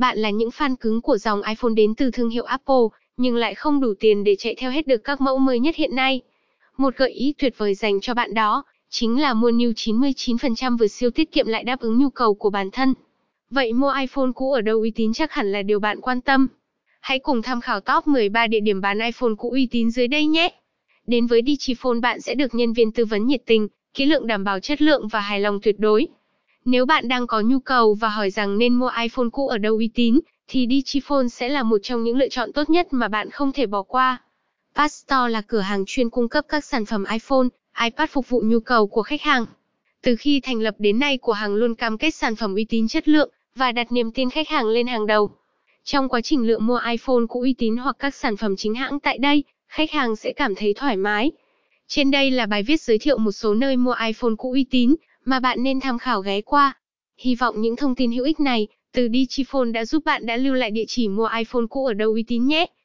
Bạn là những fan cứng của dòng iPhone đến từ thương hiệu Apple, nhưng lại không đủ tiền để chạy theo hết được các mẫu mới nhất hiện nay. Một gợi ý tuyệt vời dành cho bạn đó, chính là mua New 99% vừa siêu tiết kiệm lại đáp ứng nhu cầu của bản thân. Vậy mua iPhone cũ ở đâu uy tín chắc hẳn là điều bạn quan tâm. Hãy cùng tham khảo top 13 địa điểm bán iPhone cũ uy tín dưới đây nhé. Đến với Digiphone bạn sẽ được nhân viên tư vấn nhiệt tình, kỹ lượng đảm bảo chất lượng và hài lòng tuyệt đối. Nếu bạn đang có nhu cầu và hỏi rằng nên mua iPhone cũ ở đâu uy tín, thì Digiphone sẽ là một trong những lựa chọn tốt nhất mà bạn không thể bỏ qua. Pastor là cửa hàng chuyên cung cấp các sản phẩm iPhone, iPad phục vụ nhu cầu của khách hàng. Từ khi thành lập đến nay cửa hàng luôn cam kết sản phẩm uy tín chất lượng và đặt niềm tin khách hàng lên hàng đầu. Trong quá trình lựa mua iPhone cũ uy tín hoặc các sản phẩm chính hãng tại đây, khách hàng sẽ cảm thấy thoải mái. Trên đây là bài viết giới thiệu một số nơi mua iPhone cũ uy tín mà bạn nên tham khảo ghé qua. Hy vọng những thông tin hữu ích này từ Digiphone đã giúp bạn đã lưu lại địa chỉ mua iPhone cũ ở đâu uy tín nhé.